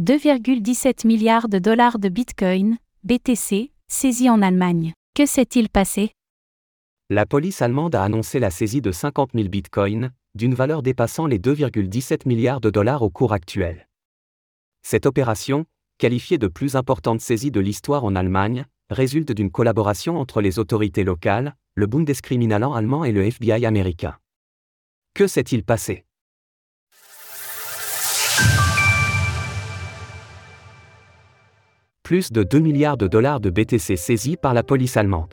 2,17 milliards de dollars de Bitcoin, BTC, saisis en Allemagne. Que s'est-il passé? La police allemande a annoncé la saisie de 50 000 bitcoins, d'une valeur dépassant les 2,17 milliards de dollars au cours actuel. Cette opération, qualifiée de plus importante saisie de l'histoire en Allemagne, résulte d'une collaboration entre les autorités locales, le Bundeskriminalant allemand et le FBI américain. Que s'est-il passé? Plus de 2 milliards de dollars de BTC saisis par la police allemande.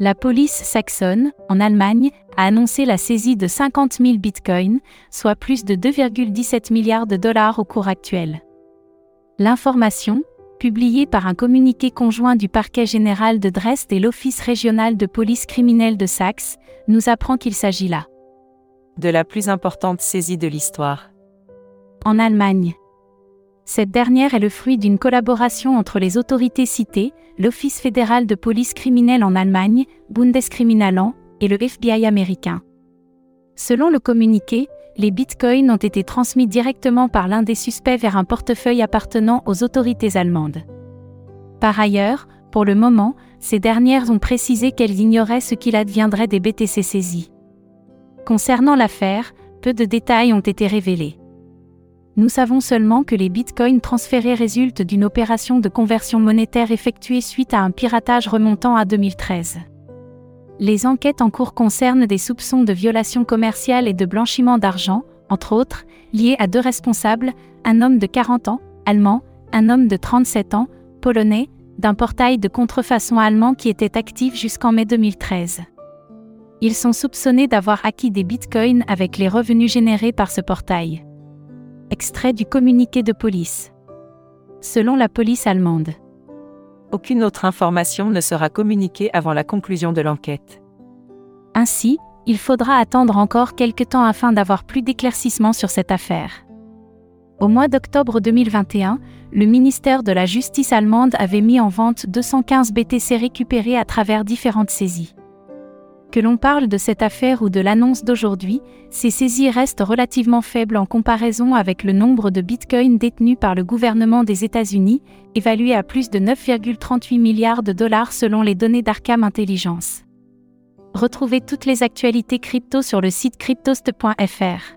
La police saxonne, en Allemagne, a annoncé la saisie de 50 000 bitcoins, soit plus de 2,17 milliards de dollars au cours actuel. L'information, publiée par un communiqué conjoint du parquet général de Dresde et l'Office régional de police criminelle de Saxe, nous apprend qu'il s'agit là de la plus importante saisie de l'histoire. En Allemagne. Cette dernière est le fruit d'une collaboration entre les autorités citées, l'Office fédéral de police criminelle en Allemagne, Bundeskriminalant, et le FBI américain. Selon le communiqué, les bitcoins ont été transmis directement par l'un des suspects vers un portefeuille appartenant aux autorités allemandes. Par ailleurs, pour le moment, ces dernières ont précisé qu'elles ignoraient ce qu'il adviendrait des BTC saisis. Concernant l'affaire, peu de détails ont été révélés. Nous savons seulement que les bitcoins transférés résultent d'une opération de conversion monétaire effectuée suite à un piratage remontant à 2013. Les enquêtes en cours concernent des soupçons de violation commerciale et de blanchiment d'argent, entre autres, liés à deux responsables, un homme de 40 ans, allemand, un homme de 37 ans, polonais, d'un portail de contrefaçon allemand qui était actif jusqu'en mai 2013. Ils sont soupçonnés d'avoir acquis des bitcoins avec les revenus générés par ce portail. Extrait du communiqué de police. Selon la police allemande. Aucune autre information ne sera communiquée avant la conclusion de l'enquête. Ainsi, il faudra attendre encore quelque temps afin d'avoir plus d'éclaircissements sur cette affaire. Au mois d'octobre 2021, le ministère de la Justice allemande avait mis en vente 215 BTC récupérés à travers différentes saisies. Que l'on parle de cette affaire ou de l'annonce d'aujourd'hui, ces saisies restent relativement faibles en comparaison avec le nombre de bitcoins détenus par le gouvernement des États-Unis, évalué à plus de 9,38 milliards de dollars selon les données d'Arkham Intelligence. Retrouvez toutes les actualités crypto sur le site cryptost.fr.